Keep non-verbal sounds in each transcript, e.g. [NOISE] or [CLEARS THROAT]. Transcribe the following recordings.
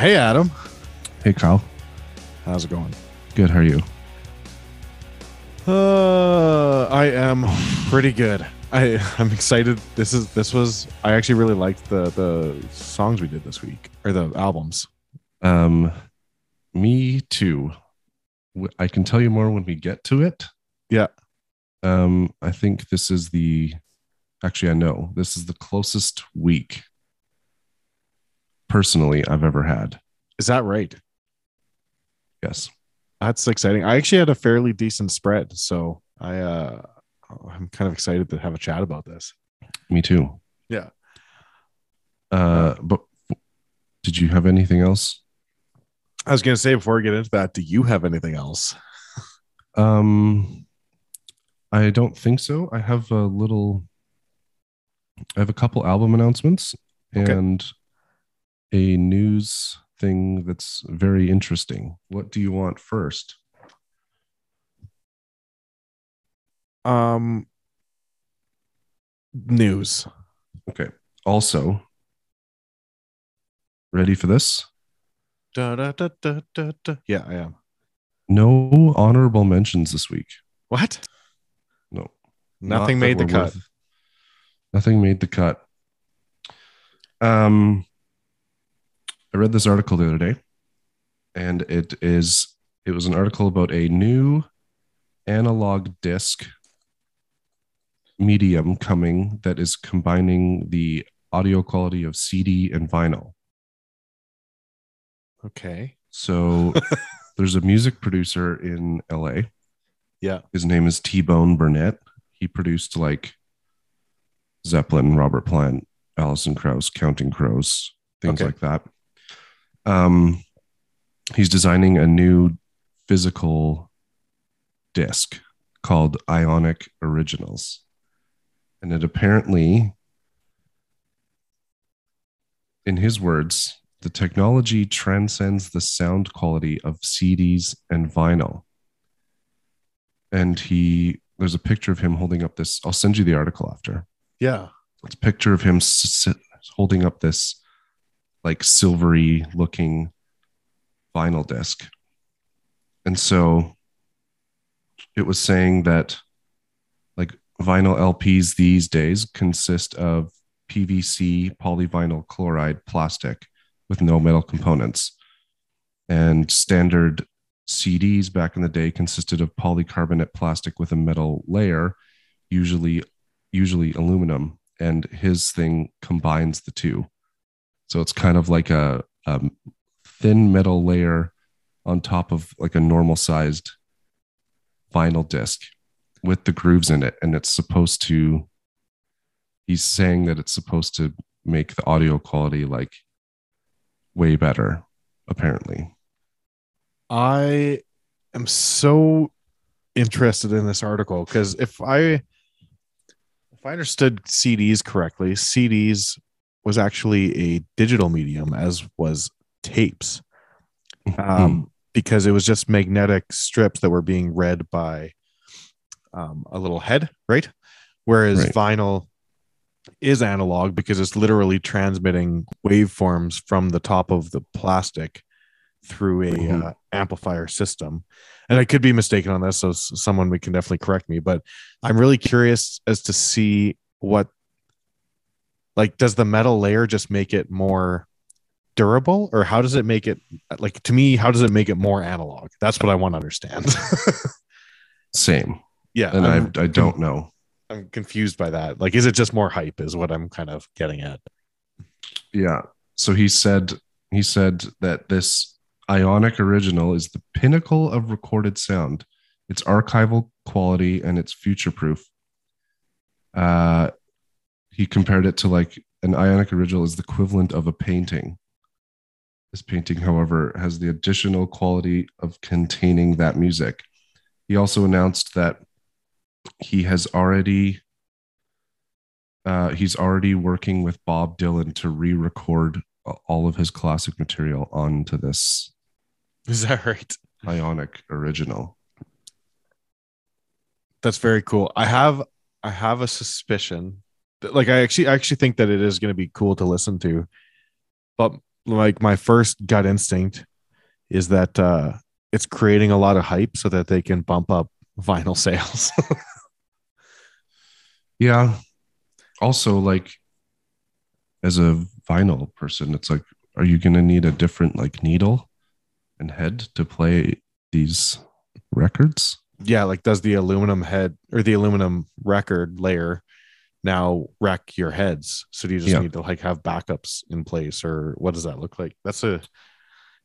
Hey, Adam. Hey, Kyle. How's it going? Good. How are you? Uh, I am pretty good. I I'm excited. This is this was I actually really liked the the songs we did this week or the albums. Um, me too. I can tell you more when we get to it. Yeah. Um, I think this is the. Actually, I know this is the closest week. Personally, I've ever had. Is that right? Yes. That's exciting. I actually had a fairly decent spread, so I uh I'm kind of excited to have a chat about this. Me too. Yeah. Uh, but did you have anything else? I was gonna say before we get into that, do you have anything else? Um, I don't think so. I have a little. I have a couple album announcements Okay. and a news thing that's very interesting. What do you want first? Um news. Okay. Also, ready for this? Da, da, da, da, da, da. Yeah, I am. No honorable mentions this week. What? No. Nothing Not made the cut. worth- Nothing made the cut. Um, I read this article the other day, and it is it was an article about a new analog disc medium coming that is combining the audio quality of CD and vinyl. Okay. So [LAUGHS] there's a music producer in LA. Yeah. His name is T Bone Burnett. He produced like Zeppelin, Robert Plant, Alison Krauss, Counting Crows, things Okay. like that. Um, he's designing a new physical disc called Ionic Originals. And it apparently, in his words, the technology transcends the sound quality of CDs and vinyl. And he, there's a picture of him holding up this. I'll send you the article after. Yeah. It's a picture of him s- holding up this like silvery looking vinyl disc. And so it was saying that like vinyl LPs these days consist of PVC polyvinyl chloride plastic with no metal components. And standard CDs back in the day consisted of polycarbonate plastic with a metal layer, usually usually aluminum, and his thing combines the two. So it's kind of like a, a thin metal layer on top of like a normal sized vinyl disc with the grooves in it. And it's supposed to, he's saying that it's supposed to make the audio quality like way better, apparently. I am so interested in this article because if I if I understood CDs correctly, CDs was actually a digital medium as was tapes. Um, because it was just magnetic strips that were being read by um, a little head, right? Whereas Right. vinyl is analog because it's literally transmitting waveforms from the top of the plastic through a Mhm. uh, amplifier system. And I could be mistaken on this, so someone we can definitely correct me. But I'm really curious as to see what, like, does the metal layer just make it more durable, or how does it make it like to me? How does it make it more analog? That's what I want to understand. [LAUGHS] Same. yeah, And I'm, I, I don't know. I'm confused by that. Like, is it just more hype? Is what I'm kind of getting at. Yeah. So he said he said that this Ionic original is the pinnacle of recorded sound. It's archival quality and it's future proof. Uh, he compared it to like an Ionic original is the equivalent of a painting. This painting, however, has the additional quality of containing that music. He also announced that he has already uh, he's already working with Bob Dylan to re-record all of his classic material onto this Is that right? Ionic original. That's very cool. I have I have a suspicion like I actually I actually think that it is going to be cool to listen to. But like my first gut instinct is that uh it's creating a lot of hype so that they can bump up [LAUGHS] vinyl sales. [LAUGHS] Yeah. Also, like as a vinyl person, it's like, are you going to need a different like needle and head to play these records? yeah, like does the aluminum head or the aluminum record layer now wreck your heads? So do you just Yeah. need to like have backups in place or what does that look like? That's a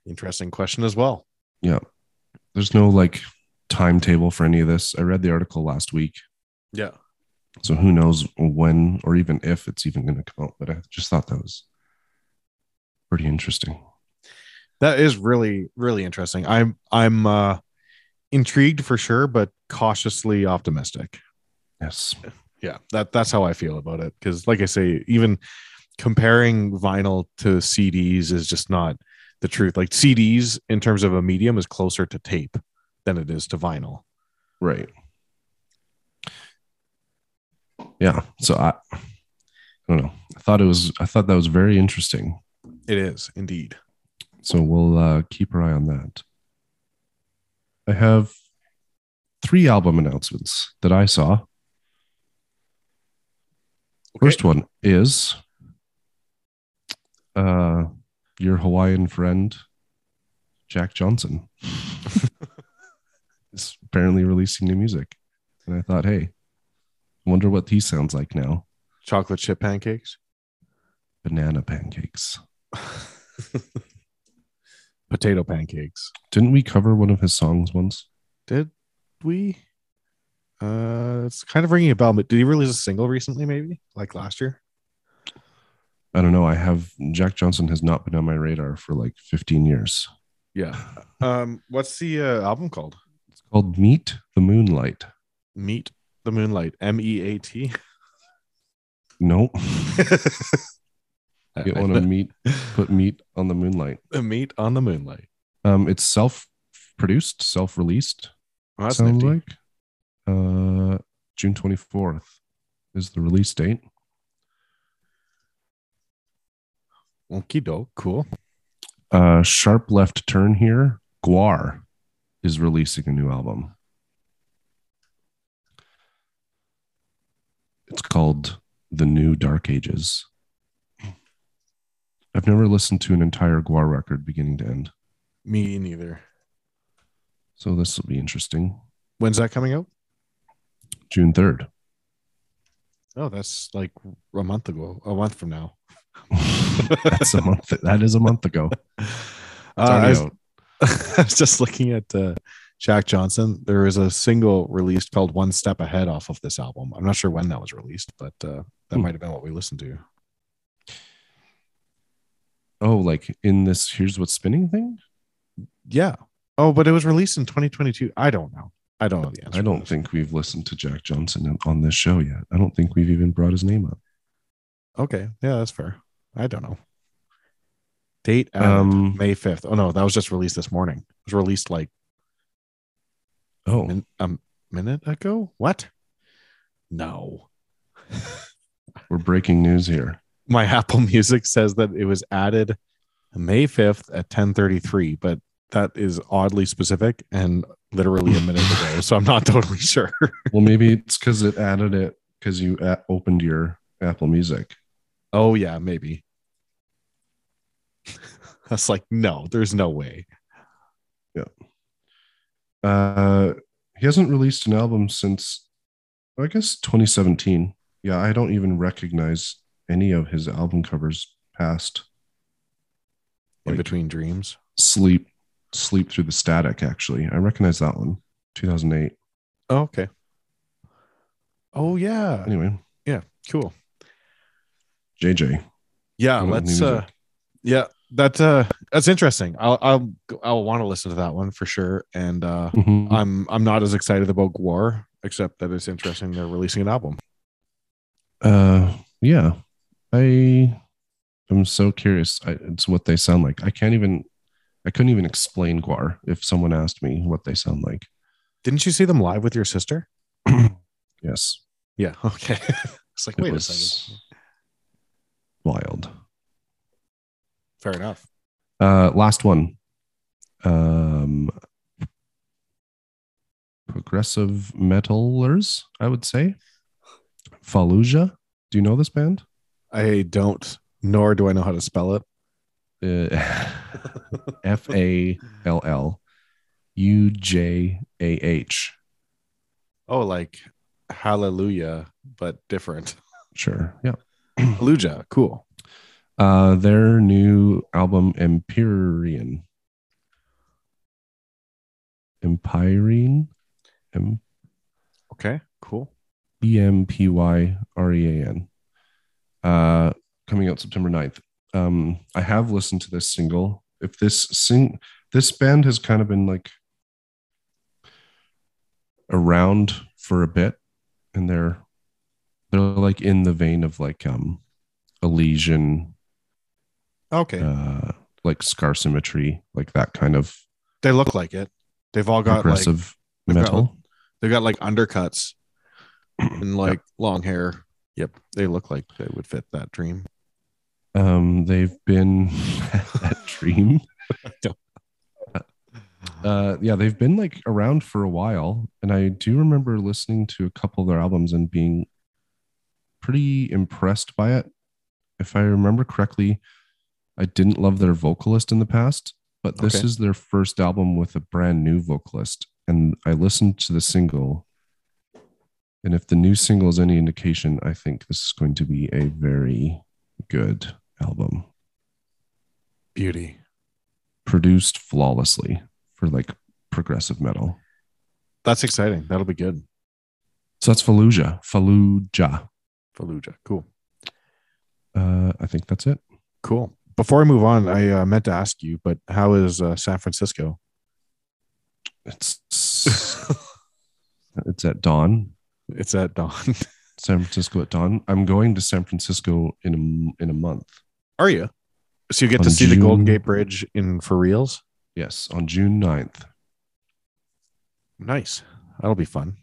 interesting question as well. Yeah. There's no like timetable for any of this. I read the article last week. Yeah. So who knows when or even if it's even going to come out. But I just thought that was pretty interesting. That is really, really interesting. I'm I'm uh intrigued for sure, but cautiously optimistic. Yes. Yeah, that that's how I feel about it. Because like I say, even comparing vinyl to CDs is just not the truth. Like CDs in terms of a medium is closer to tape than it is to vinyl. Right. Yeah. So I, I don't know. I thought it was, I thought that was very interesting. It is indeed. So we'll uh, keep our eye on that. I have three album announcements that I saw. First one is uh, your Hawaiian friend, Jack Johnson, [LAUGHS] is apparently releasing new music. And I thought, hey, I wonder what he sounds like now. chocolate chip pancakes, Banana pancakes. [LAUGHS] potato pancakes. Didn't we cover one of his songs once? Did we? Uh, it's kind of ringing a bell. But did he release a single recently? Maybe like last year. I don't know. I have Jack Johnson has not been on my radar for like 15 years. Yeah. [LAUGHS] Um, what's the uh, album called? It's called Meet the Moonlight. Meet the Moonlight. M E A T. [LAUGHS] Nope. [LAUGHS] You want to meet, put meat on the moonlight. Meat on the moonlight. Um, it's self-produced, self-released. Oh, sounds nifty. like. Uh, June 24th is the release date. Okie doke. Cool. Uh, sharp left turn here. Gwar is releasing a new album. It's called The New Dark Ages. I've never listened to an entire Gwar record beginning to end. Me neither. So this will be interesting. When's that coming out? June 3rd. Oh, that's like a month ago. A month from now. [LAUGHS] That's a month. That is a month ago. [LAUGHS] Uh, I, was. [LAUGHS] I was just looking at uh, Jack Johnson. There is a single released called "One Step Ahead" off of this album. I'm not sure when that was released, but uh, that Hmm. might have been what we listened to. Oh, like in this here's what's spinning thing? Yeah. Oh, but it was released in 2022. I don't know. I don't know the answer. I don't think we've listened to Jack Johnson on this show yet. I don't think we've even brought his name up. Okay. Yeah, that's fair. I don't know. Date Um, May 5th. Oh no, that was just released this morning. It was released like Oh, min- a minute ago. What? No. we're breaking news here. My [LAUGHS] Apple Music says that it was added May 5th at 10:33, but that is oddly specific and literally a minute ago. So I'm not totally [LAUGHS] sure. Well, maybe it's because it added it because you a- opened your Apple Music. oh yeah, maybe. [LAUGHS] That's like no, there's no way. Yeah. Uh, he hasn't released an album since, I guess, 2017. Yeah, I don't even recognize any of his album covers past In between dreams. Sleep, Sleep Through the Static. Actually, I recognize that one, 2008. Oh, okay. Oh yeah. Anyway, Yeah, Cool. JJ. Yeah, let's uh yeah, that uh that's interesting. I'll I'll I'll want to listen to that one for sure. And uh Mhm. I'm I'm not as excited about Gwar, except that it's interesting they're releasing an album. Uh, yeah, I am so curious. I, it's what they sound like. I can't even. I couldn't even explain Gwar if someone asked me what they sound like. Didn't you see them live with your sister? [CLEARS THROAT] yes, Yeah. [LAUGHS] Okay. it's like, it wait a second. wild. Fair enough. Uh, last one. Um, progressive metalers, I would say. Fallujah. Do you know this band? I don't, nor do I know how to spell it. Uh, [LAUGHS] F A L L U J A H. Oh, like Hallelujah, but different. Sure. Yeah. [CLEARS THROAT] Hallelujah. Cool. Uh, their new album, Empyrean. Empyrean? M Okay. Cool. E M P Y R E A N. Uh, coming out September 9th. Um, I have listened to this single. If this sing this band has kind of been like around for a bit and they're they're like in the vein of like um Elysian, Okay. uh like scar symmetry, like that kind of they look like it. They've all got like progressive they've got, metal. they've got like undercuts and [CLEARS THROAT] like long hair. Yep. They look like they would fit that dream. Um, they've been [LAUGHS] that dream. [LAUGHS] Uh, yeah, they've been like around for a while, and I do remember listening to a couple of their albums and being pretty impressed by it. If I remember correctly, I didn't love their vocalist in the past, but this Okay. is their first album with a brand new vocalist, and I listened to the single. And if the new single is any indication, I think this is going to be a very good album Beauty. produced flawlessly for like progressive metal. That's exciting. That'll be good. So that's Fallujah. Fallujah. Fallujah. Cool. Uh, I think that's it. Cool. Before I move on, I uh, meant to ask you, but how is uh, San Francisco? It's [LAUGHS] it's at dawn. It's at dawn. [LAUGHS] San Francisco at dawn. I'm going to San Francisco in a in a month. Are you? So you get On to see the Golden Gate Bridge in for reals? Yes, on June 9th. Nice. That'll be fun.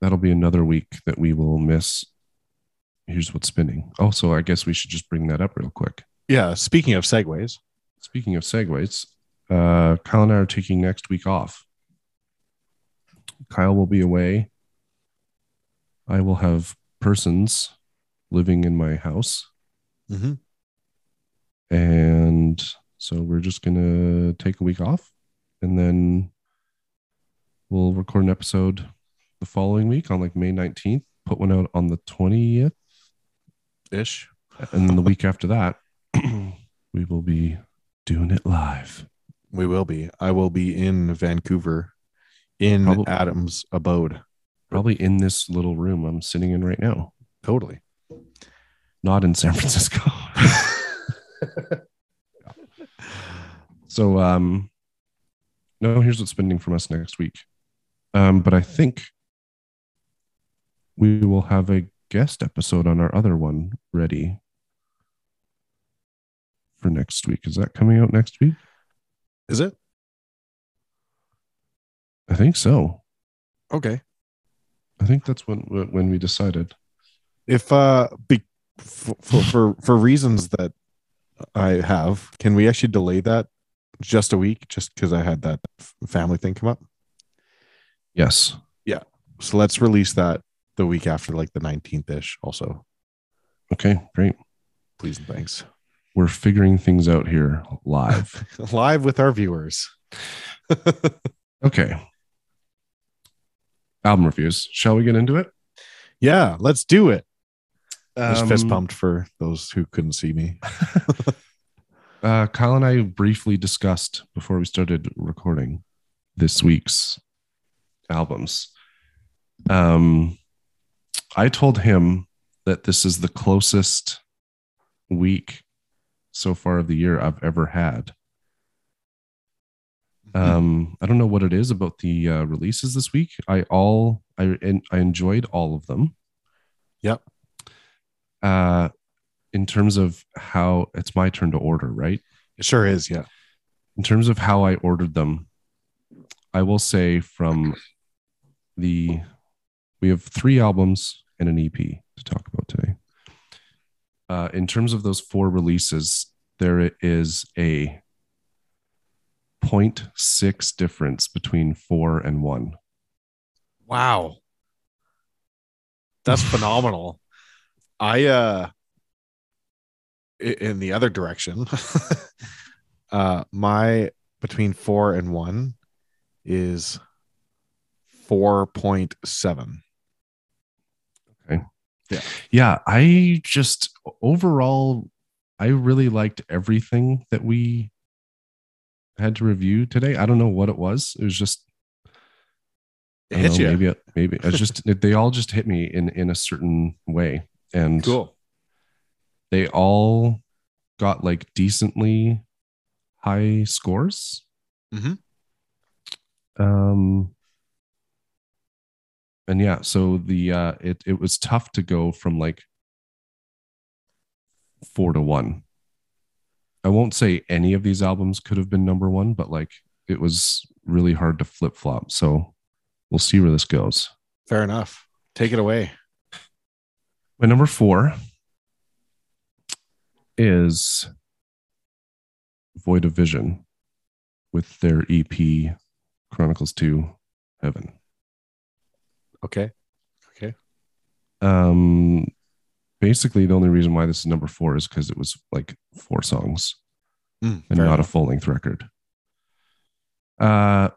That'll be another week that we will miss. Here's what's spinning. Also, I guess we should just bring that up real quick. Yeah. Speaking of segues, Speaking of segues, uh, Kyle and I are taking next week off. Kyle will be away. I will have persons living in my house. mm-hmm. And so we're just going to take a week off and then we'll record an episode the following week on like May 19th, put one out on the 20th. ish. And then the week [LAUGHS] after that, [CLEARS THROAT] we will be doing it live. We will be. I will be in Vancouver, in Probably- Adam's abode. Probably in this little room I'm sitting in right now, Totally. not in San Francisco. [LAUGHS] [LAUGHS] so, um, no, here's what's spending from us next week. Um, but I think we will have a guest episode on our other one ready for next week. Is that coming out next week? Is it? I think so. Okay. I think that's when when we decided. If uh be, for, for for for reasons that I have, can we actually delay that just a week just because I had that family thing come up? Yes. Yeah. So let's release that the week after like the 19th ish also. Okay, great. Please and thanks. We're figuring things out here live. [LAUGHS] Live with our viewers. [LAUGHS] okay. Album reviews. Shall we get into it? Yeah, let's do it. Just fist Um, pumped for those who couldn't see me. [LAUGHS] Uh, Kyle and I briefly discussed before we started recording this week's albums. Um, I told him that this is the closest week so far of the year I've ever had. Um, I don't know what it is about the uh, releases this week. I all I I enjoyed all of them. Yep. Uh, in terms of how it's my turn to order, right? It sure is. Yeah. in terms of how I ordered them, I will say from the we have three albums and an EP to talk about today. Uh, in terms of those four releases, there is a 0.6 difference between four and one. Wow. That's phenomenal. I uh in the other direction. [LAUGHS] uh my between 4 and 1 is 4.7. Okay. Yeah, Yeah. I just overall, I really liked everything that we had to review today. I don't know what it was. It was just It hits know, you. Maybe, maybe it's [LAUGHS] just they all just hit me in in a certain way, and Cool. they all got like decently high scores. Mhm. Um, and yeah, so the uh, it it was tough to go from like four to one. I won't say any of these albums could have been number one, but like it was really hard to flip flop. So we'll see where this goes. Fair enough. Take it away. My number four is Void of Vision with their EP Chronicles 2 Heaven. Okay. Okay. Um basically the only reason why this is number four is because it was like four songs Mm, and not enough. a full length record. Uh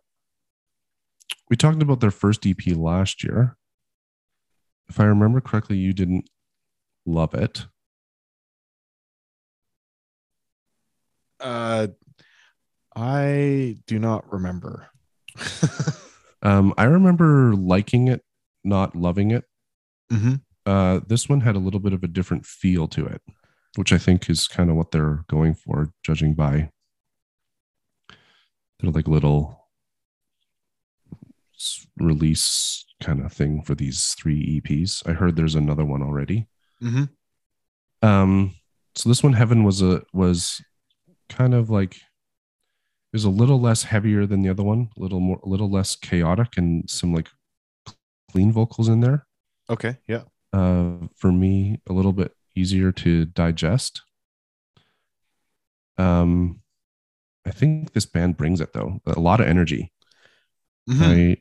we talked about their first EP last year. If I remember correctly, you didn't love it. Uh I do not remember. [LAUGHS] Um, I remember liking it, not loving it. mm-hmm. Uh, this one had a little bit of a different feel to it, which I think is kind of what they're going for, judging by they're like little release kind of thing for these three EPs. I heard there's another one already. Mm-hmm. Um, so this one, Heaven, was a was kind of like it was a little less heavier than the other one, a little more, a little less chaotic, and some like clean vocals in there. Okay. Yeah. uh, for me a little bit easier to digest. Um, I think this band brings it though, a lot of energy. Mhm. I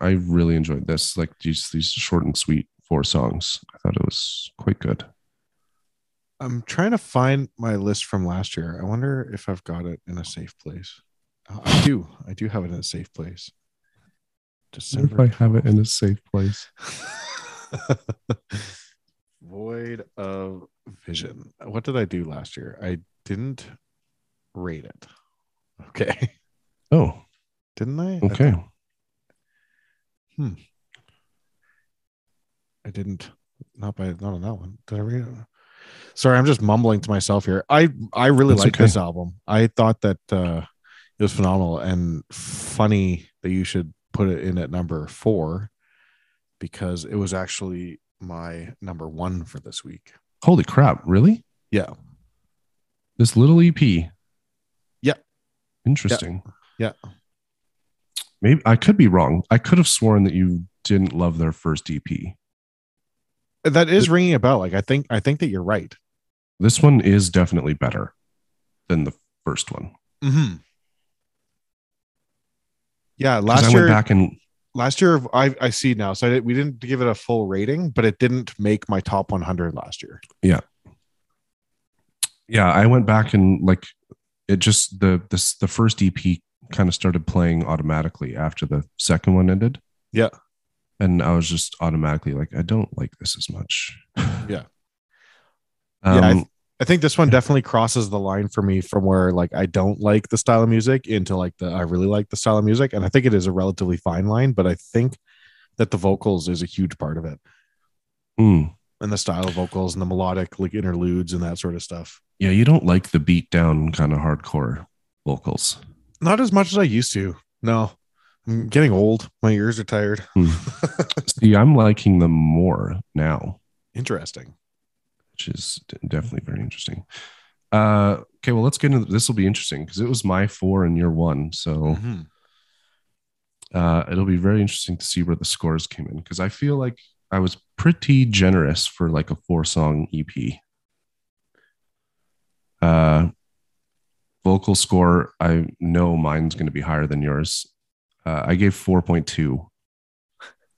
I really enjoyed this, like these these short and sweet four songs. I thought it was quite good. I'm trying to find my list from last year. I wonder if I've got it in a safe place. Uh, I do. I do have it in a safe place. If I have it in a safe place. [LAUGHS] Void of Vision. What did I do last year? I didn't rate it. Okay. Oh, Didn't I? I think I didn't. Not by not on that one. Did I read it? Sorry, I'm just mumbling to myself here. I I really like okay. this album. I thought that uh it was phenomenal and funny that you should put it in at number four because it was actually my number one for this week. Holy crap! Really? Yeah. This little EP. Yeah. Interesting. Yeah. Maybe I could be wrong. I could have sworn that you didn't love their first EP. That is ringing a bell. Like I think I think that you're right. This one is definitely better than the first one. Mm-hmm. Yeah, last I year went back and last year I, I see now so I, did- we didn't give it a full rating but it didn't make my top 100 last year Yeah, yeah, I went back and like it just the this the first EP kind of started playing automatically after the second one ended. Yeah. And I was just automatically like, I don't like this as much. [LAUGHS] Yeah. [LAUGHS] Um, Yeah, I th- i think this one definitely crosses the line for me from where like i don't like the style of music into like the i really like the style of music and i think it is a relatively fine line but i think that the vocals is a huge part of it mm. and the style of vocals and the melodic like interludes and that sort of stuff yeah, you don't like the beat down kind of hardcore vocals. Not as much as i used to no i'm getting old my ears are tired Hmm. [LAUGHS] See, I'm liking them more now, interesting which is definitely very interesting. Uh, okay, well, let's get into this. Will be interesting because it was my four and your one, so Mhm. uh, it'll be very interesting to see where the scores came in because I feel like I was pretty generous for like a four song EP. Uh, vocal score, I know mine's going to be higher than yours. Uh, I gave 4.2.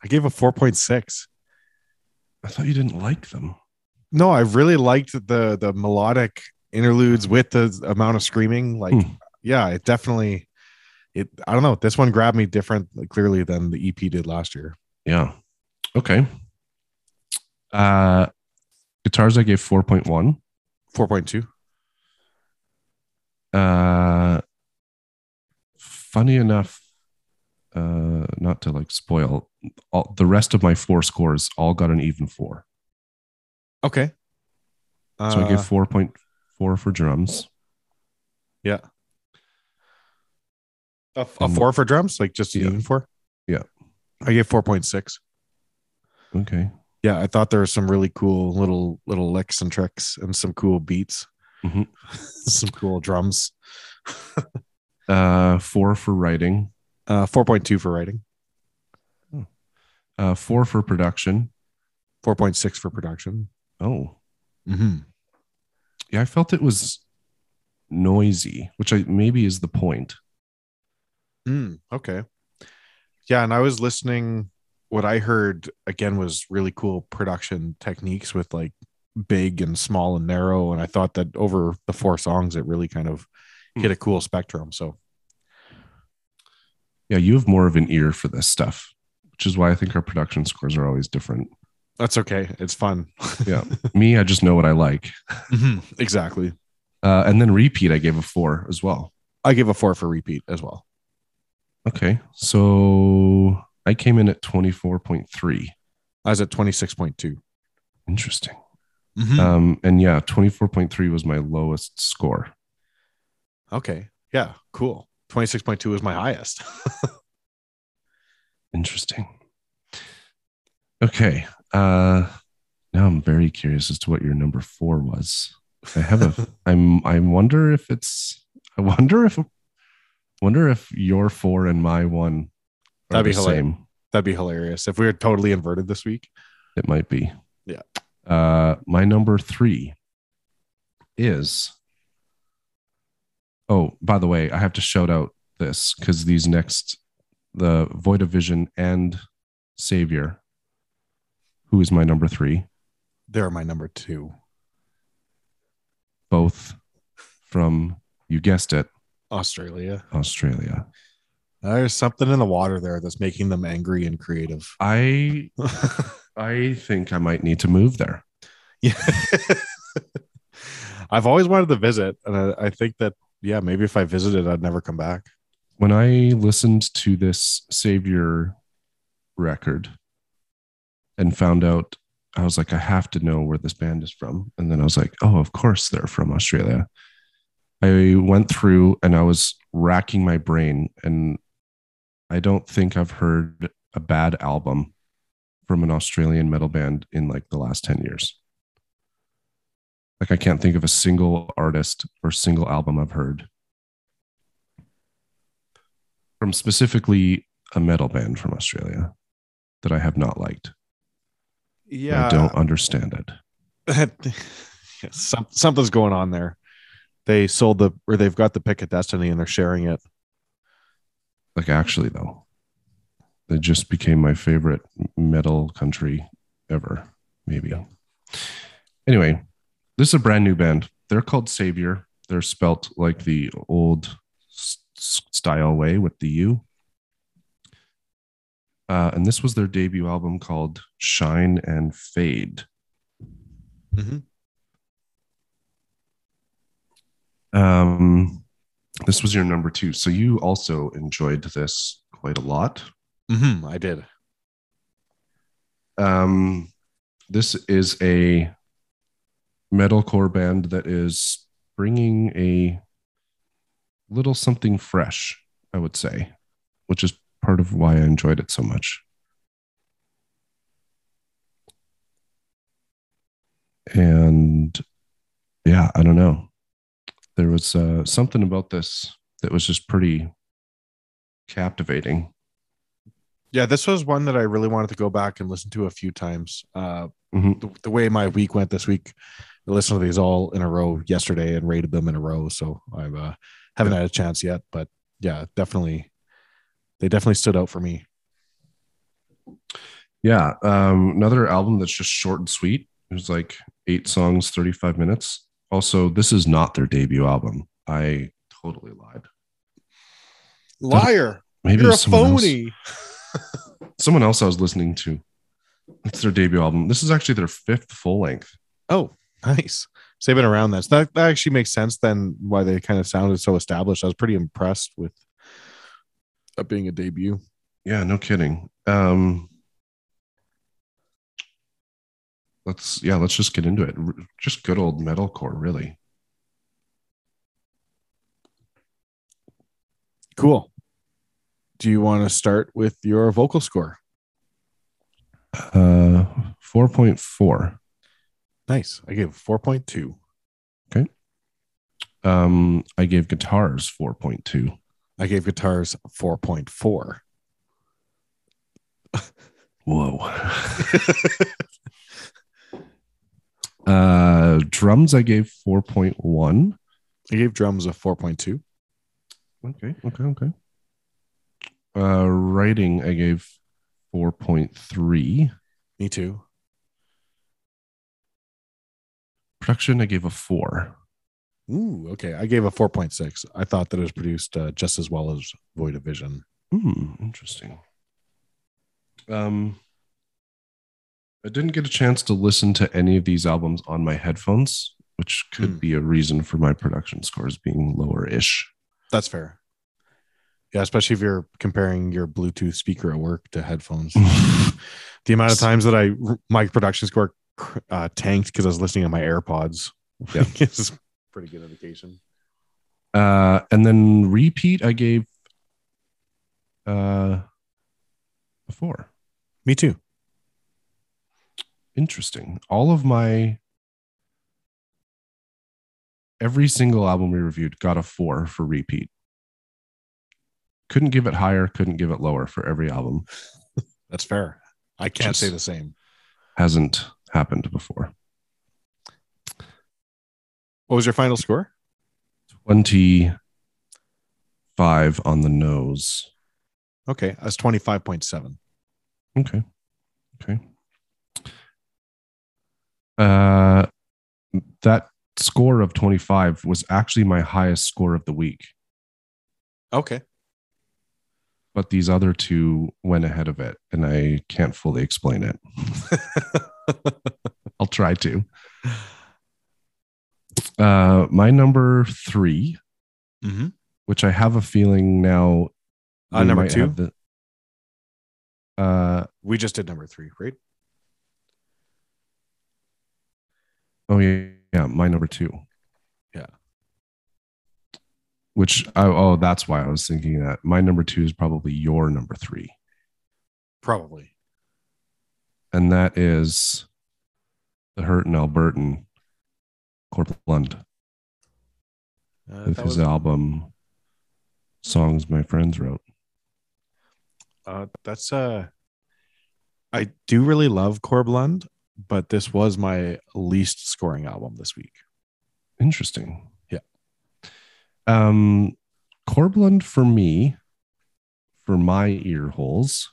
I gave a 4.6. I thought you didn't like them. No, I really liked the the melodic interludes with the amount of screaming. Like, Hmm. yeah, it definitely. It. I don't know. This one grabbed me different, clearly, than the EP did last year. Yeah. Okay. Uh, guitars, I gave 4.1. 4.2. Uh, funny enough, uh, not to like spoil, all, the rest of my four scores all got an even four. Okay. So I Uh, gave 4.4 for drums. Yeah. A, a four for drums, like just an Yeah. even four. Yeah. I gave four point six. Okay. Yeah, I thought there were some really cool little little licks and tricks and some cool beats, Mhm. [LAUGHS] some cool drums. Uh, four for writing, Uh, four point two for writing, uh, four for production. four point six for production. Oh, Mm-hmm. yeah. I felt it was noisy, which I maybe is the point. Mm, okay. Yeah, and I was listening. What I heard again was really cool production techniques with like big and small and narrow. And I thought that over the four songs, it really kind of hit a cool spectrum. So Yeah, you have more of an ear for this stuff, which is why I think our production scores are always different. that's okay. It's fun. [LAUGHS] Yeah. [LAUGHS] Me, I just know what I like. Mhm, Exactly. Uh, and then repeat, I gave a four as well. I gave a four for repeat as well. Okay. So I came in at 24.3. I was at 26.2. Interesting. Mhm. Um, and yeah, 24.3 was my lowest score. okay. Yeah. Cool. 26.2 was my highest. [LAUGHS] Interesting. Okay. Uh, now I'm very curious as to what your number four was. I have a, [LAUGHS] I'm, I wonder if it's, I wonder if, wonder if your four and my one are That'd be the hilarious. same. That'd be hilarious if we were totally inverted this week. It might be. Uh, my number three is. Oh, by the way, I have to shout out this because these next, the Void of Vision and Saviour, who is my number three, They're my number two. both from, you guessed it, Australia. Australia. There's something in the water there that's making them angry and creative. I [LAUGHS] I think I might need to move there. yeah. [LAUGHS] I've always wanted to visit, and I, I think that yeah, maybe if I visited, I'd never come back. when I listened to this Saviour record and found out, I was like, I have to know where this band is from. And then I was like, oh, of course they're from Australia. I went through and I was racking my brain, and I don't think I've heard a bad album from an Australian metal band in like the last 10 years. Like, I can't think of a single artist or single album I've heard from specifically a metal band from Australia that I have not liked. Yeah, I don't understand it. [LAUGHS] Some, something's going on there. They sold the or they've got the pick of destiny and they're sharing it. Like, actually, though, it just became my favorite metal country ever, maybe. Anyway, this is a brand new band. They're called Saviour. They're spelt like the old style way with the U. Uh, and this was their debut album called Shine and Fade. Mhm. Um, this was your number two. So you also enjoyed this quite a lot. Mm-hmm, I did. Um, this is a metalcore band that is bringing a little something fresh, I would say, which is part of why I enjoyed it so much. And yeah, I don't know. There was uh, something about this that was just pretty captivating. Yeah, this was one that I really wanted to go back and listen to a few times. Uh, Mhm. the, the way my week went this week, I listened to these all in a row yesterday and rated them in a row. So I uh, haven't had a chance yet, but yeah, definitely, they definitely stood out for me. Yeah. Um, another album that's just short and sweet. It was like eight songs, 35 minutes. Also, this is not their debut album. I totally lied. Liar! Maybe You're a phony. else. [LAUGHS] Someone else I was listening to. It's their debut album. This is actually their fifth full length. Oh, nice. So they've been around this. That that actually makes sense then why they kind of sounded so established. I was pretty impressed with that being a debut. Yeah, no kidding. Um, let's yeah, let's just get into it. Just good old metalcore, really. Cool. Do you want to start with your vocal score? Uh, four point four. Nice. I gave 4.2. Okay. Um, I gave guitars four point two. I gave guitars 4.4. Whoa. [LAUGHS] uh, drums I gave four point one. I gave drums a 4.2. Okay, okay, okay. Uh, writing I gave four point three. Me too. Production I gave a four. Ooh, okay. I gave a 4.6. I thought that it was produced uh, just as well as Void of Vision. Hmm, interesting. Um, I didn't get a chance to listen to any of these albums on my headphones, which could Hmm. be a reason for my production scores being lower ish. That's fair. Yeah, especially if you're comparing your Bluetooth speaker at work to headphones. [LAUGHS] the amount of times that I my production score uh, tanked because I was listening on my AirPods. Yeah. [LAUGHS] a pretty good indication. uh, and then repeat, I gave uh, a four. Me too. Interesting. All of my every single album we reviewed got a four for repeat. Couldn't give it higher, couldn't give it lower for every album. That's fair. I can't Just- say the same. Hasn't happened before. What was your final score? 25 on the nose. Okay, that's twenty five point seven. Okay. Okay. Uh that score of 25 was actually my highest score of the week, Okay. But these other two went ahead of it and I can't fully explain it. [LAUGHS] I'll try to. Uh my number 3, mm-hmm. which I have a feeling now Uh, number two? the- uh We just did number three, right? Oh yeah, yeah, my number two. Which I, oh, that's why I was thinking that my number two is probably your number three, Probably. and that is the Hurtin' Albertan Corb Lund Uh, with his was- album "Songs My Friends Wrote." Uh, that's uh, I do really love Corb Lund, but this was my least scoring album this week. Interesting. Um, Corb Lund for me, for my ear holes,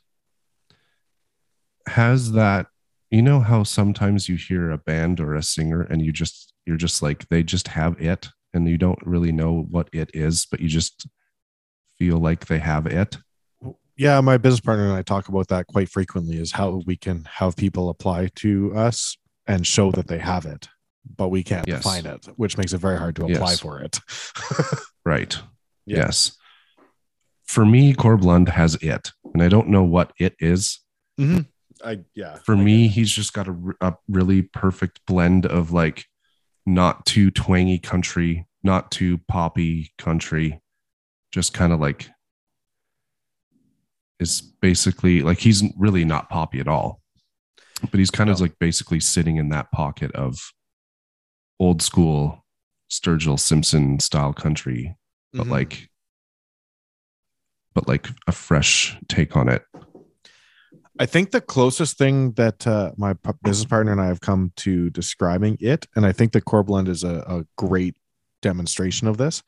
has that. You know how sometimes you hear a band or a singer and you just you're just like they just have it and you don't really know what it is, but you just feel like they have it. Yeah, my business partner and I talk about that quite frequently. Is how we can have people apply to us and show that they have it, but we can't Yes. define it, which makes it very hard to apply Yes. for it. [LAUGHS] Right. [LAUGHS] Yeah. Yes. For me, Corb Lund has it, and I don't know what it is. Mm-hmm. I yeah. for I me it. he's just got a, a really perfect blend of like not too twangy country not too poppy country just kind of like is basically like he's really not poppy at all but he's kind of like basically sitting in that pocket of old school sturgill simpson style country but Mhm. like but like a fresh take on it I think the closest thing that uh, my business partner and I have come to describing it, and I think the Corb Lund is a, a great demonstration of this,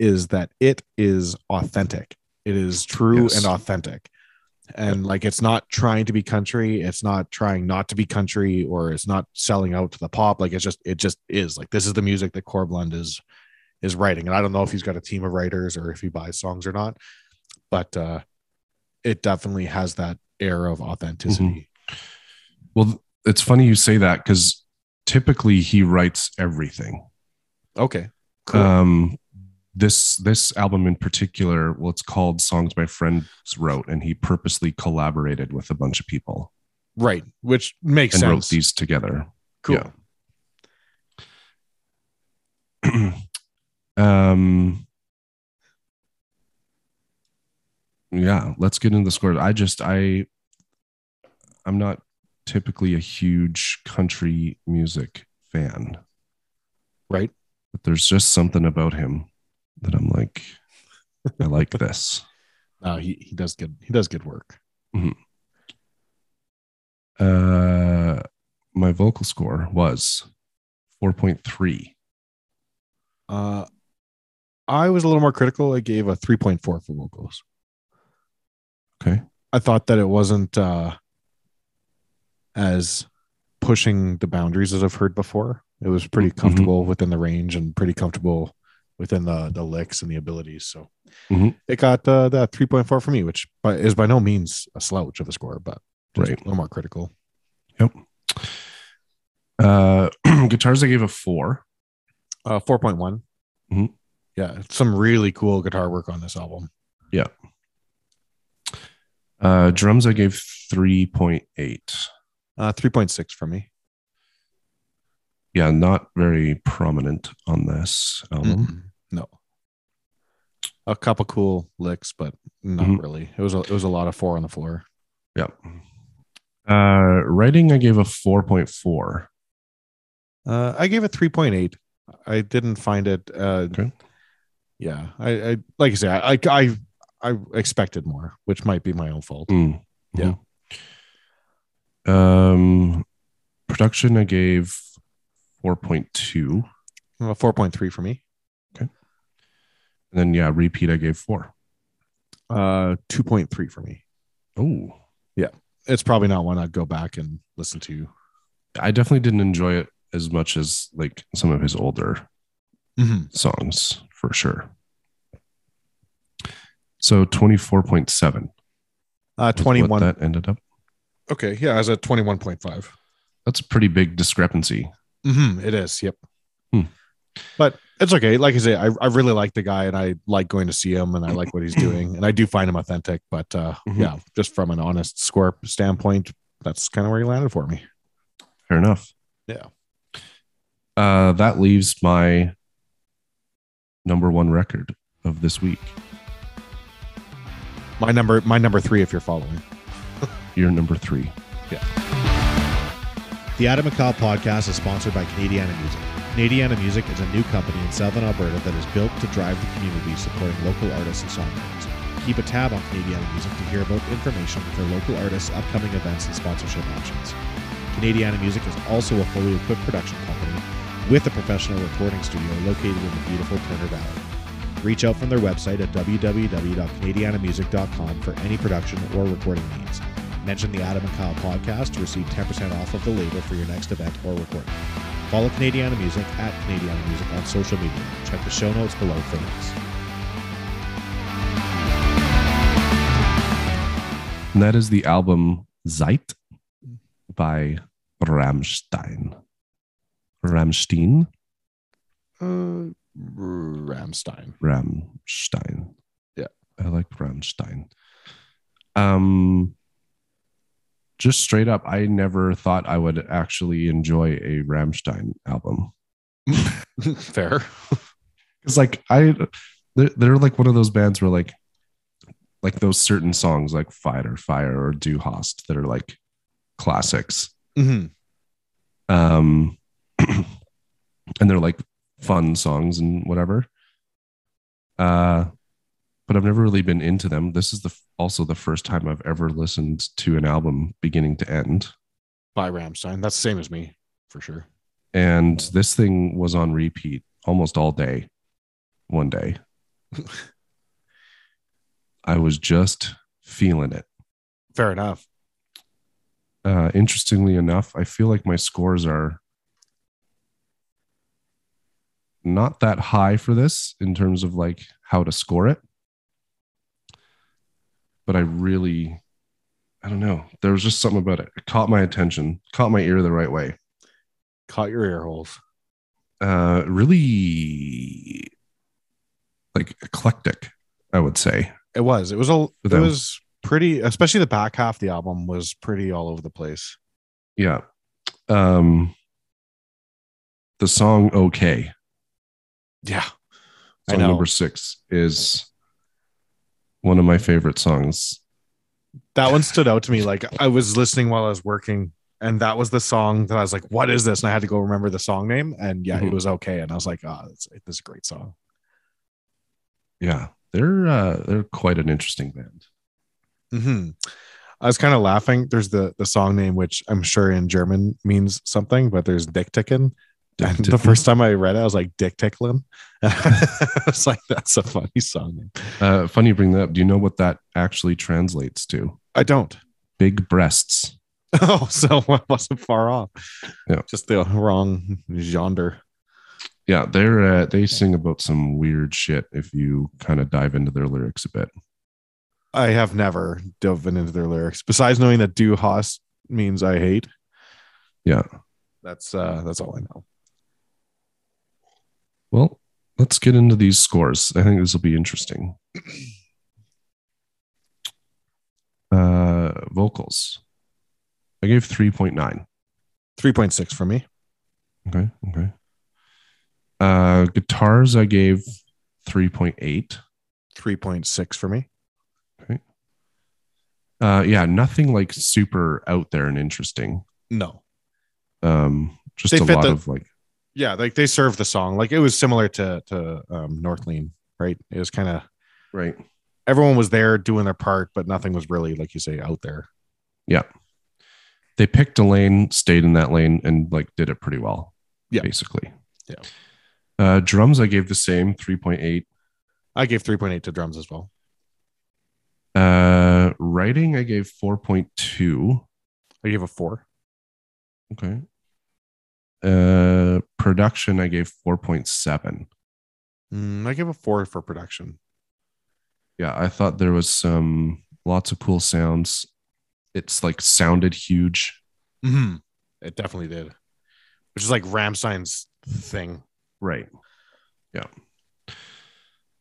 is that it is authentic. It is true Yes. and authentic. And like it's not trying to be country, it's not trying not to be country, or it's not selling out to the pop. Like it's just it just is like this is the music that Corb Lund is is writing. And I don't know if he's got a team of writers or if he buys songs or not, but uh it definitely has that air of authenticity. Well, it's funny you say that because typically he writes everything. Okay. Cool. Um, this this album in particular, well, it's called "Songs My Friends Wrote," and he purposely collaborated with a bunch of people right. Which makes sense. and sense. wrote these together. cool. yeah. [CLEARS THROAT] um. Yeah, let's get into the scores. I just I I'm not typically a huge country music fan. Right. but there's just something about him that I'm like, I like this. [LAUGHS] No, he, he does good he does good work. Uh, my vocal score was 4.3. Uh I was a little more critical. I gave a 3.4 for vocals. Okay. I thought that it wasn't uh as pushing the boundaries as I've heard before. It was pretty Mhm. comfortable within the range and pretty comfortable within the the licks and the abilities. So Mhm. it got uh, that 3.4 for me, which by, is by no means a slouch of a score, but Right. a little more critical. Uh, [CLEARS THROAT] guitars, I gave a four. Uh 4.1. Mhm. Yeah, some really cool guitar work on this album. Yeah. Uh, drums, I gave 3.8. Uh 3.6 for me. Yeah, not very prominent on this album. Mm-mm. No. A couple cool licks, but not Mhm. really. It was a, it was a lot of four on the floor. Yeah. Uh, writing, I gave a 4.4. Uh, I gave it three point eight. I didn't find it. Uh, Okay. Yeah, I, I like I say, I, I I expected more, which might be my own fault. Mm. Yeah. Um, production, I gave 4.2. Uh, Four point three for me. Okay. And then, yeah, repeat, I gave four. Uh, two point three for me. Oh, yeah. It's probably not one I'd go back and listen to. I definitely didn't enjoy it as much as like some of his older songs for sure. So 24.7. Uh, was twenty what one. That ended up. Okay, yeah, I was at twenty one point five. That's a pretty big discrepancy. Mm-hmm, it is. Yep. Hmm. But it's okay. Like I say, I, I really like the guy and I like going to see him and I like what he's doing and I do find him authentic. But uh, Mhm. yeah, just from an honest score standpoint, that's kind of where he landed for me. Fair enough. Yeah. Uh, that leaves my number one record of this week. My number, my number three, if you're following. You're number three. The Adam and Kyle podcast is sponsored by Canadiana Music. Canadiana Music is a new company in Southern Alberta that is built to drive the community supporting local artists and songwriters. Keep a tab on Canadiana Music to hear about information for local artists, upcoming events, and sponsorship options. Canadiana Music is also a fully equipped production company with a professional recording studio located in the beautiful Turner Valley. Reach out from their website at www.canadianamusic.com for any production or recording needs. Mention the Adam and Kyle podcast to receive 10% off of the label for your next event or recording. Follow Canadiana Music at Canadiana Music on social media. Check the show notes below for links. And that is the album Zeit by Rammstein. Rammstein? Uh, Ramstein. Rammstein. Yeah. I like Rammstein. Um just straight up, I never thought I would actually enjoy a Rammstein album. [LAUGHS] Fair. [LAUGHS] It's like I they're, they're like one of those bands where like like those certain songs like Fight or Fire or Du Hast that are like classics. hmm Um [CLEARS THROAT] and they're like fun songs and whatever. Uh but I've never really been into them. This is the also the first time I've ever listened to an album beginning to end. By Rammstein. That's the same as me, for sure. And this thing was on repeat almost all day. One day. [LAUGHS] I was just feeling it. Fair enough. Uh, interestingly enough, I feel like my scores are not that high for this in terms of like how to score it. But I really, I don't know. There was just something about it. It caught my attention, caught my ear the right way. Caught your ear holes. Uh, really like eclectic, I would say. It was. It was a. It was pretty. Especially the back half of the album was pretty all over the place. Yeah. Um, the song "Okay," Yeah. Song number six, is one of my favorite songs. That one stood out to me. Like I was listening while I was working, and that was the song that I was like, "What is this?" And I had to go remember the song name, and yeah, Mhm. it was okay. And I was like, "Oh, this, this is a great song." Yeah, they're uh, they're quite an interesting band. hmm I was kind of laughing. There's the the song name, which I'm sure in German means something, but there's Dick Tickin. The first time I read it, I was like, Dick Ticklin. [LAUGHS] I was like, that's a funny song. Uh, funny you bring that up. Do you know what that actually translates to? I don't. Big breasts. [LAUGHS] Oh, so [LAUGHS] I wasn't far off. Yeah. Just the wrong genre. Yeah, they're uh, they sing about some weird shit if you kind of dive into their lyrics a bit. I have never dove into their lyrics. Besides knowing that Du hast means I hate. Yeah. That's uh that's all I know. Well, let's get into these scores. I think this will be interesting. [CLEARS THROAT] Uh, vocals. I gave 3.9. 3.6 for me. Okay. Okay. Uh, guitars, I gave 3.8. 3.6 for me. Okay. Uh, yeah, nothing like super out there and interesting. No. Um, just They a lot the- of like, Yeah, like they served the song. Like it was similar to to um North Lean, right? It was kind of right. everyone was there doing their part, but nothing was really, like you say, out there. Yeah, they picked a lane, stayed in that lane, and like did it pretty well. Yeah. Basically. Yeah. Uh, drums, I gave the same 3.8. I gave 3.8 to drums as well. Uh, writing, I gave 4.2. I gave a four. Okay. Uh, production, I gave 4.7. Mm, I gave a four for production. Yeah, I thought there was some lots of cool sounds. It's like sounded huge. Mm-hmm. It definitely did. Which is like Rammstein's thing. Right. Yeah,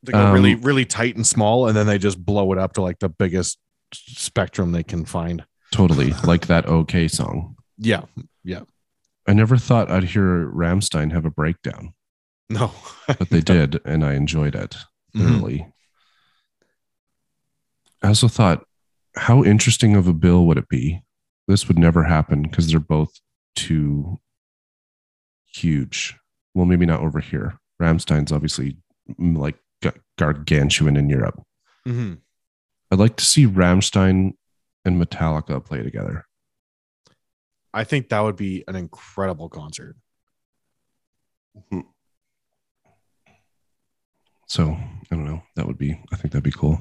they go Um, really, really tight and small, and then they just blow it up to like the biggest spectrum they can find. Totally. like that OK song. Yeah, yeah. I never thought I'd hear Rammstein have a breakdown, No. but they [LAUGHS] did, and I enjoyed it Mhm. I also thought, how interesting of a bill would it be? This would never happen because they're both too huge. Well, maybe not over here. Rammstein's obviously mm, like ga- gargantuan in Europe. Mhm. I'd like to see Ramstein and Metallica play together. I think that would be an incredible concert. So I don't know. That would be. I think that'd be cool.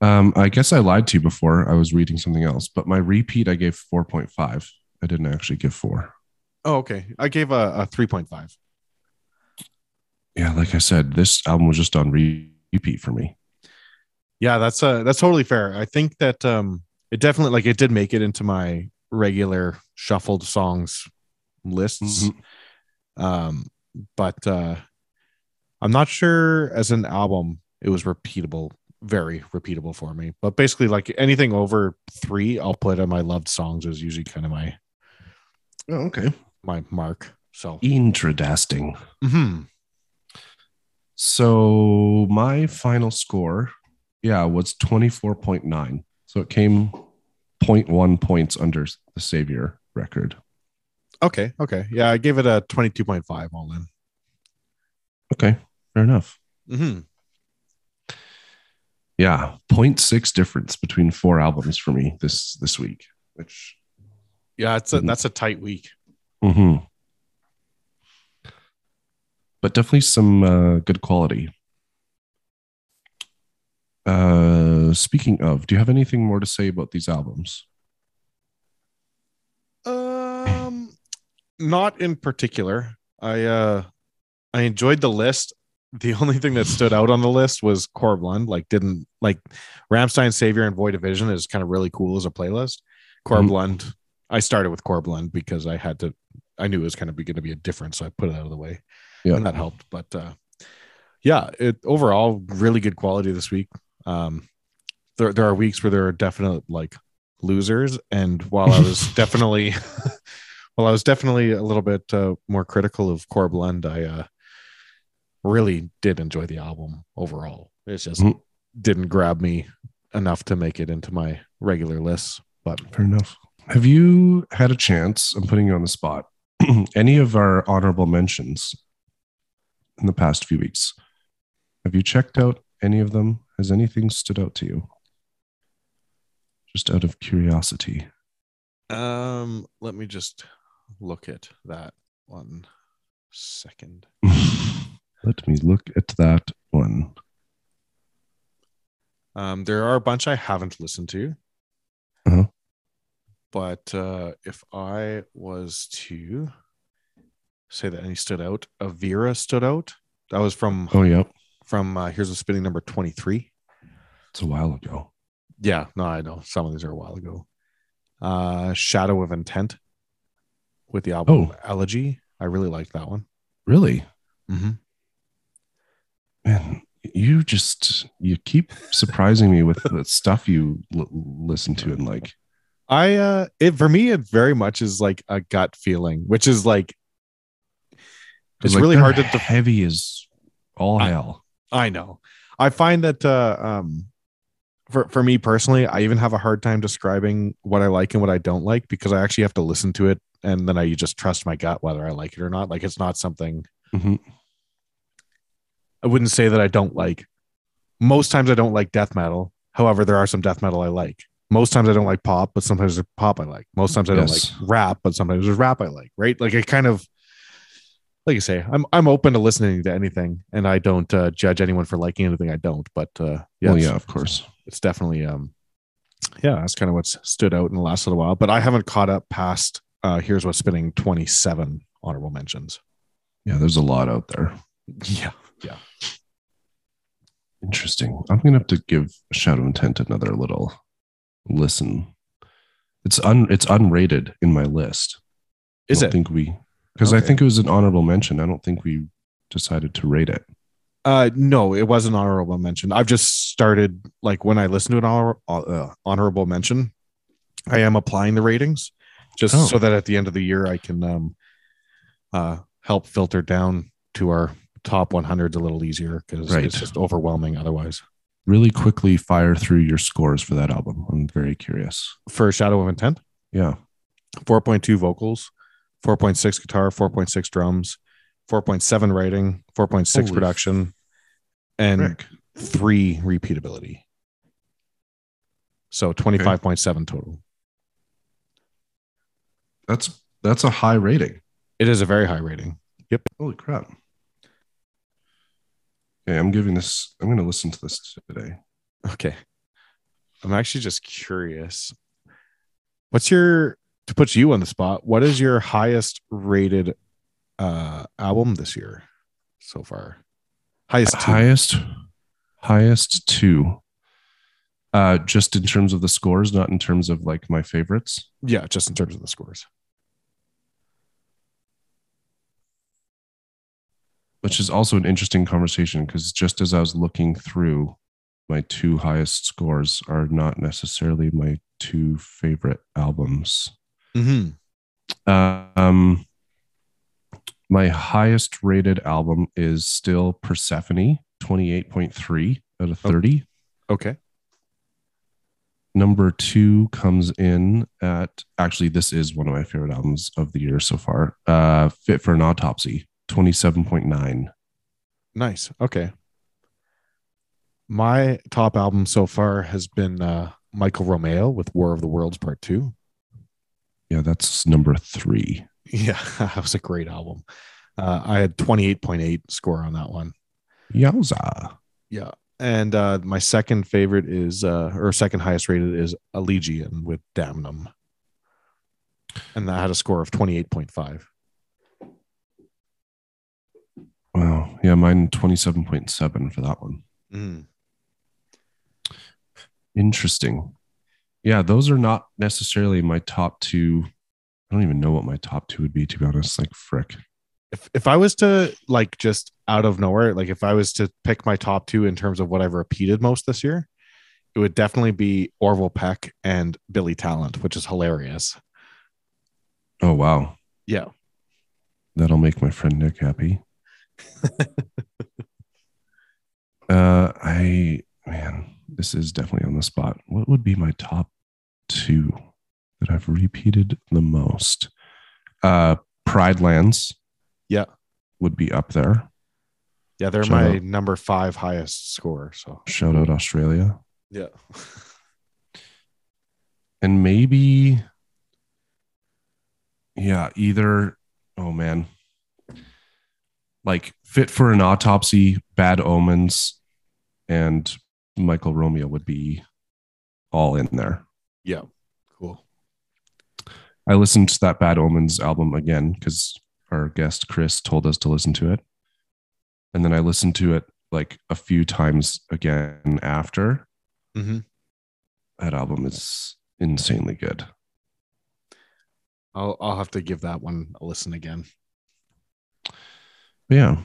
Um, I guess I lied to you before. I was reading something else, but my repeat I gave four point five. I didn't actually give four. Oh, okay. I gave a, a 3.5. Yeah, like I said, this album was just on repeat for me. Yeah, that's uh that's totally fair. I think that um it definitely like it did make it into my regular shuffled songs lists. Mhm. Um but uh I'm not sure as an album it was repeatable, very repeatable for me. But basically like anything over 3 I'll put on my loved songs is usually kind of my Oh, okay. my mark. So Intradasting. mhm. So my final score, yeah, was twenty four point nine. So it came 0.1 points under the Saviour record. okay, okay. Yeah, I gave it a 22.5 all in. Okay, fair enough. Mm-hmm. Yeah, 0.6 difference between four albums for me this this week, which Yeah, it's a, Mhm. that's a tight week. hmm But definitely some uh, good quality. Uh, speaking of, do you have anything more to say about these albums? Not in particular. I uh, I enjoyed the list. The [LAUGHS] only thing that stood out on the list was Corb Lund. Like, didn't like Ramstein, Saviour, and Void Division is kind of really cool as a playlist. Corb Lund. I started with Corb Lund because I had to. I knew it was kind of going to be a difference, so I put it out of the way, Yeah. and that helped. But uh, yeah, it overall really good quality this week. Um, there there are weeks where there are definite like losers, and while I was [LAUGHS] definitely well, I was definitely a little bit uh, more critical of Corb Lund. I uh, really did enjoy the album overall. It just Mhm. didn't grab me enough to make it into my regular list. But Fair enough. Have you had a chance? I'm putting you on the spot. [CLEARS THROAT] Any of our honorable mentions in the past few weeks? Have you checked out any of them? Has anything stood out to you? Just out of curiosity. um, let me just look at that one second. [LAUGHS] Let me look at that one. Um, there are a bunch I haven't listened to. Uh-huh. But uh, if I was to say that any stood out, Avira stood out. That was from Oh, yeah. from uh, here's a spinning number 23. It's a while ago. Yeah, no, I know some of these are a while ago. Uh, Shadow of Intent with the album Oh. Elegy. I really liked that one. Really? Mm-hmm. Man, you just you keep surprising me with the stuff you l- listen to and like. I uh it for me it very much is like a gut feeling, which is like it's like, really hard to def- heavy is all I- hell. I know. I find that uh um for for me personally, I even have a hard time describing what I like and what I don't like because I actually have to listen to it and then I just trust my gut whether I like it or not. Like it's not something Mhm. I wouldn't say that I don't like. Most times I don't like death metal. However, there are some death metal I like. Most times I don't like pop, but sometimes there's pop I like. Most times I don't Yes. like rap, but sometimes there's rap I like. Right? Like I kind of, like you say, I'm I'm open to listening to anything, and I don't uh, judge anyone for liking anything I don't. But uh, yeah, well, yeah, of course. it's definitely um, yeah, that's kind of what's stood out in the last little while. But I haven't caught up past. Uh, here's what's spinning 27 honorable mentions. Yeah, there's a lot out there. Yeah, Yeah. Interesting. I'm gonna have to give Shadow Intent another little listen. It's un it's unrated in my list. is I it? think we because I think it was an honorable mention. I don't think we decided to rate it. Uh, no, it was an honorable mention. I've just started like when I listen to an honor, uh, honorable mention, I am applying the ratings just Oh. so that at the end of the year I can um, uh, help filter down to our top 100s a little easier because Right. it's just overwhelming otherwise. Really quickly fire through your scores for that album. I'm very curious. For Shadow of Intent, Yeah. 4.2 vocals, 4.6 guitar, 4.6 drums, 4.7 writing, 4.6 Holy production, and three repeatability. So 25.7 total. That's that's a high rating. It is a very high rating. Yep. Holy crap. Okay, I'm giving this I'm gonna listen to this today. Okay. I'm actually just curious. What's your to put you on the spot? What is your highest rated uh album this year so far? Highest two. Highest highest two. Uh just in terms of the scores, not in terms of like my favorites. Yeah, just in terms of the scores. which is also an interesting conversation because just as I was looking through, my two highest scores are not necessarily my two favorite albums. Mm-hmm. Um, my highest rated album is still Persefone, 28.3 out of 30. Okay. Number two comes in at actually, this is one of my favorite albums of the year so far. Uh, Fit for an Autopsy, 27.9. Nice. Okay. My top album so far has been uh, Michael Romeo with War of the Worlds Part Two. Yeah, that's number three. Yeah, [LAUGHS] that was a great album. Uh, I had 28.8 score on that one. Yowza. Yeah. And uh, my second favorite is, uh, or second highest rated is Allegaeon with Damnum. And that had a score of 28.5. Wow. Yeah, mine 27.7 for that one. Mm. Interesting. Yeah, those are not necessarily my top two. I don't even know what my top two would be, to be honest. Like, frick. If, if I was to like just out of nowhere, like if I was to pick my top two in terms of what I've repeated most this year, it would definitely be Orville Peck and Billy Talent, which is hilarious. Oh, wow. Yeah. That'll make my friend Nick happy. [LAUGHS] uh, I, man, this is definitely on the spot. What would be my top two that I've repeated the most? Uh, Pridelands. Yeah. Would be up there. Yeah, they're Shout my out. number five highest score. So Shout out Australia. yeah. [LAUGHS] and maybe yeah either oh man like fit for an autopsy bad omens and michael romeo would be all in there Yeah. Cool. i listened to that bad omens album again because our guest chris told us to listen to it and then i listened to it like a few times again after Mm-hmm. that album is insanely good I'll I'll have to give that one a listen again. Yeah.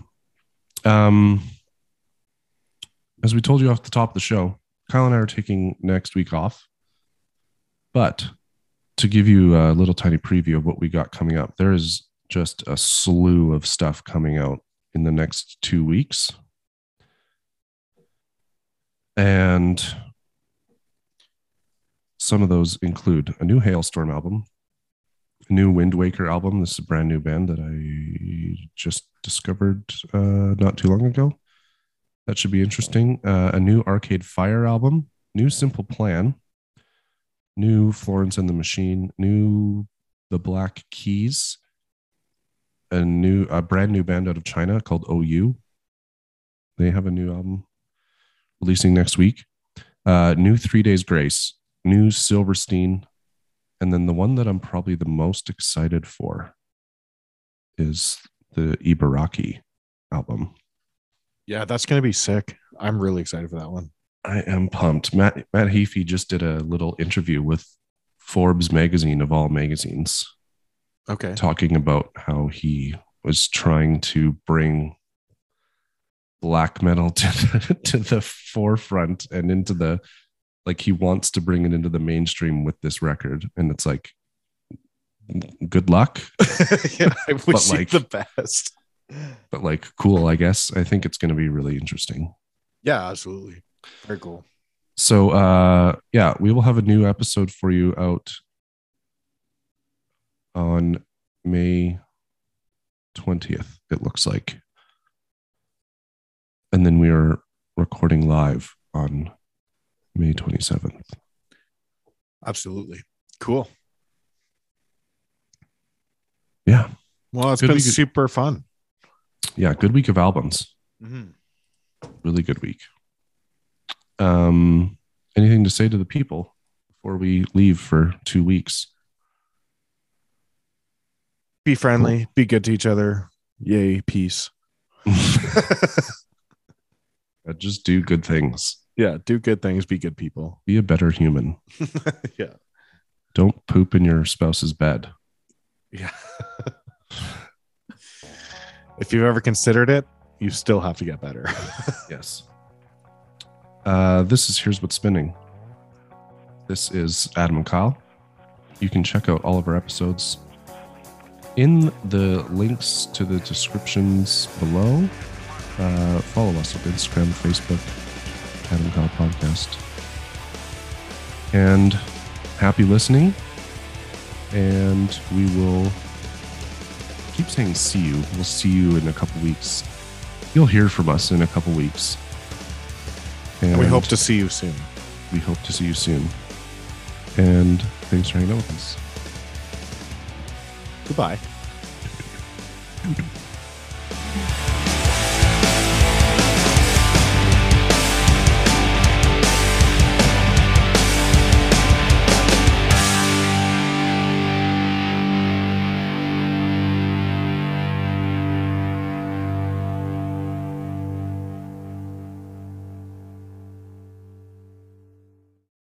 Um, as we told you off the top of the show, Kyle and I are taking next week off. But to give you a little tiny preview of what we got coming up, there is just a slew of stuff coming out in the next two weeks. And some of those include a new Halestorm album, a new Windwaker album. This is a brand new band that I just discovered uh, not too long ago. That should be interesting. Uh, a new Arcade Fire album, new Simple Plan, new Florence and the Machine, new The Black Keys, a new, a brand new band out of China called OU. They have a new album releasing next week. Uh, new Three Days Grace, new Silverstein, and then the one that I'm probably the most excited for is the Ibaraki album. Yeah, that's gonna be sick. I'm really excited for that one. I am pumped. Matt Matt Heafy just did a little interview with Forbes magazine of all magazines, Okay. talking about how he was trying to bring black metal [LAUGHS] to the, to the forefront and into the like he wants to bring it into the mainstream with this record and it's like good luck [LAUGHS] yeah, I wish you like- the best. but like cool i guess i think it's going to be really interesting Yeah, absolutely. Very cool. so uh yeah we will have a new episode for you out on may 20th it looks like and then we are recording live on may 27th Absolutely. Cool. yeah Well, it's Good been super fun. yeah good week of albums Mm-hmm. really good week um anything to say to the people before we leave for two weeks Be friendly. Be good to each other. Yay, peace. [LAUGHS] Just do good things yeah, do good things. Be good people. be a better human [LAUGHS] yeah. don't poop in your spouse's bed Yeah. [LAUGHS] if you've ever considered it, you still have to get better. yes uh this is here's what's spinning this is adam and kyle you can check out all of our episodes in the links to the descriptions below uh, follow us on instagram facebook adam and kyle podcast and happy listening and we will keep saying see you we'll see you in a couple weeks you'll hear from us in a couple weeks And we hope to see you soon. we hope to see you soon. And thanks for hanging out with us. Goodbye. [LAUGHS]